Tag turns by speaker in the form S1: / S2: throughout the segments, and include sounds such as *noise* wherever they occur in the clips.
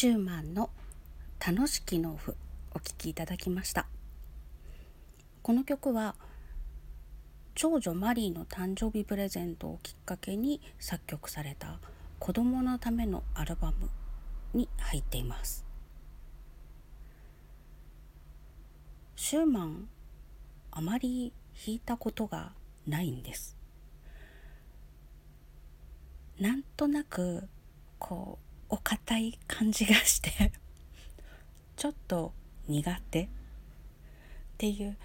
S1: シューマンの楽しき納付お聴きいただきました。この曲は長女マリーの誕生日プレゼントをきっかけに作曲された子供のためのアルバムに入っています。シューマンあまり弾いたことがないんです。なんとなくこうお堅い感じがしてちょっと苦手っていう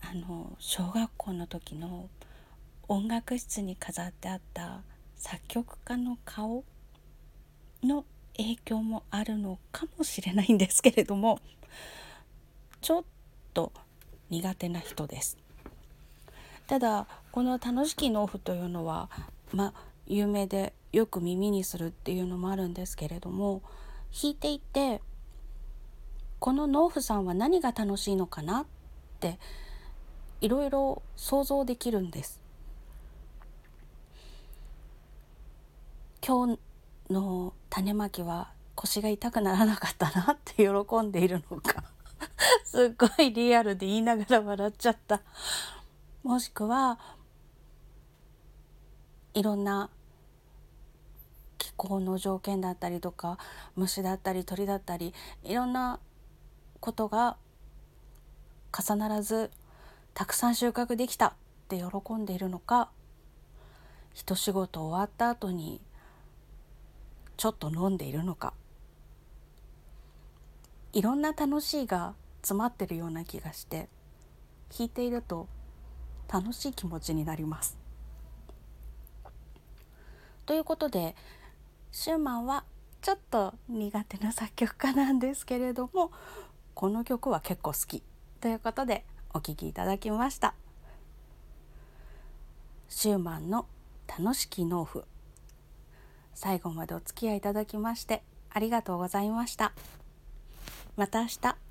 S1: あの小学校の時の音楽室に飾ってあった作曲家の顔の影響もあるのかもしれないんですけれどもちょっと苦手な人です。ただこの「楽しき納付」というのはまあ有名でよく耳にするっていうのもあるんですけれども弾いていてこの農夫さんは何が楽しいのかなっていろいろ想像できるんです。今日の種まきは腰が痛くならなかったなって喜んでいるのか *laughs* すっごいリアルで言いながら笑っちゃったもしくはいろんな候の条件だったりとか虫だったり鳥だったりいろんなことが重ならずたくさん収穫できたって喜んでいるのか一仕事終わった後にちょっと飲んでいるのかいろんな楽しいが詰まってるような気がして弾いていると楽しい気持ちになります。ということでシューマンはちょっと苦手な作曲家なんですけれどもこの曲は結構好きということでお聴きいただきました。シューマンの楽しき納付最後までお付き合いいただきましてありがとうございました。また明日